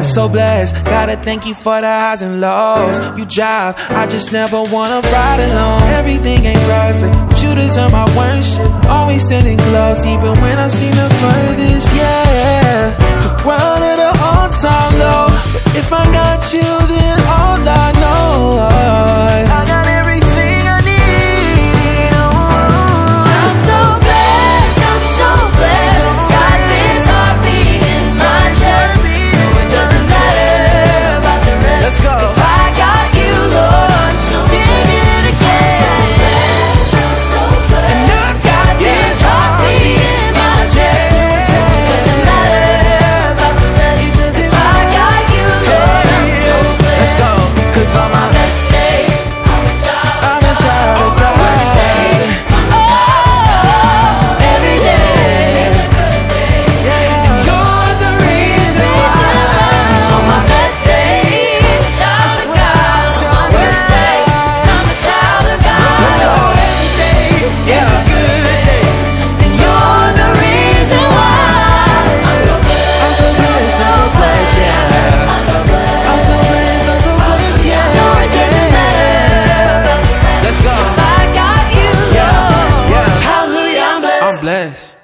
blessed, so blessed. Gotta thank you for the highs and lows. You drive, I just never wanna ride alone. Everything ain't perfect, but you deserve my worship. Always sending close, even when I seen the furthest. Yeah. Bless.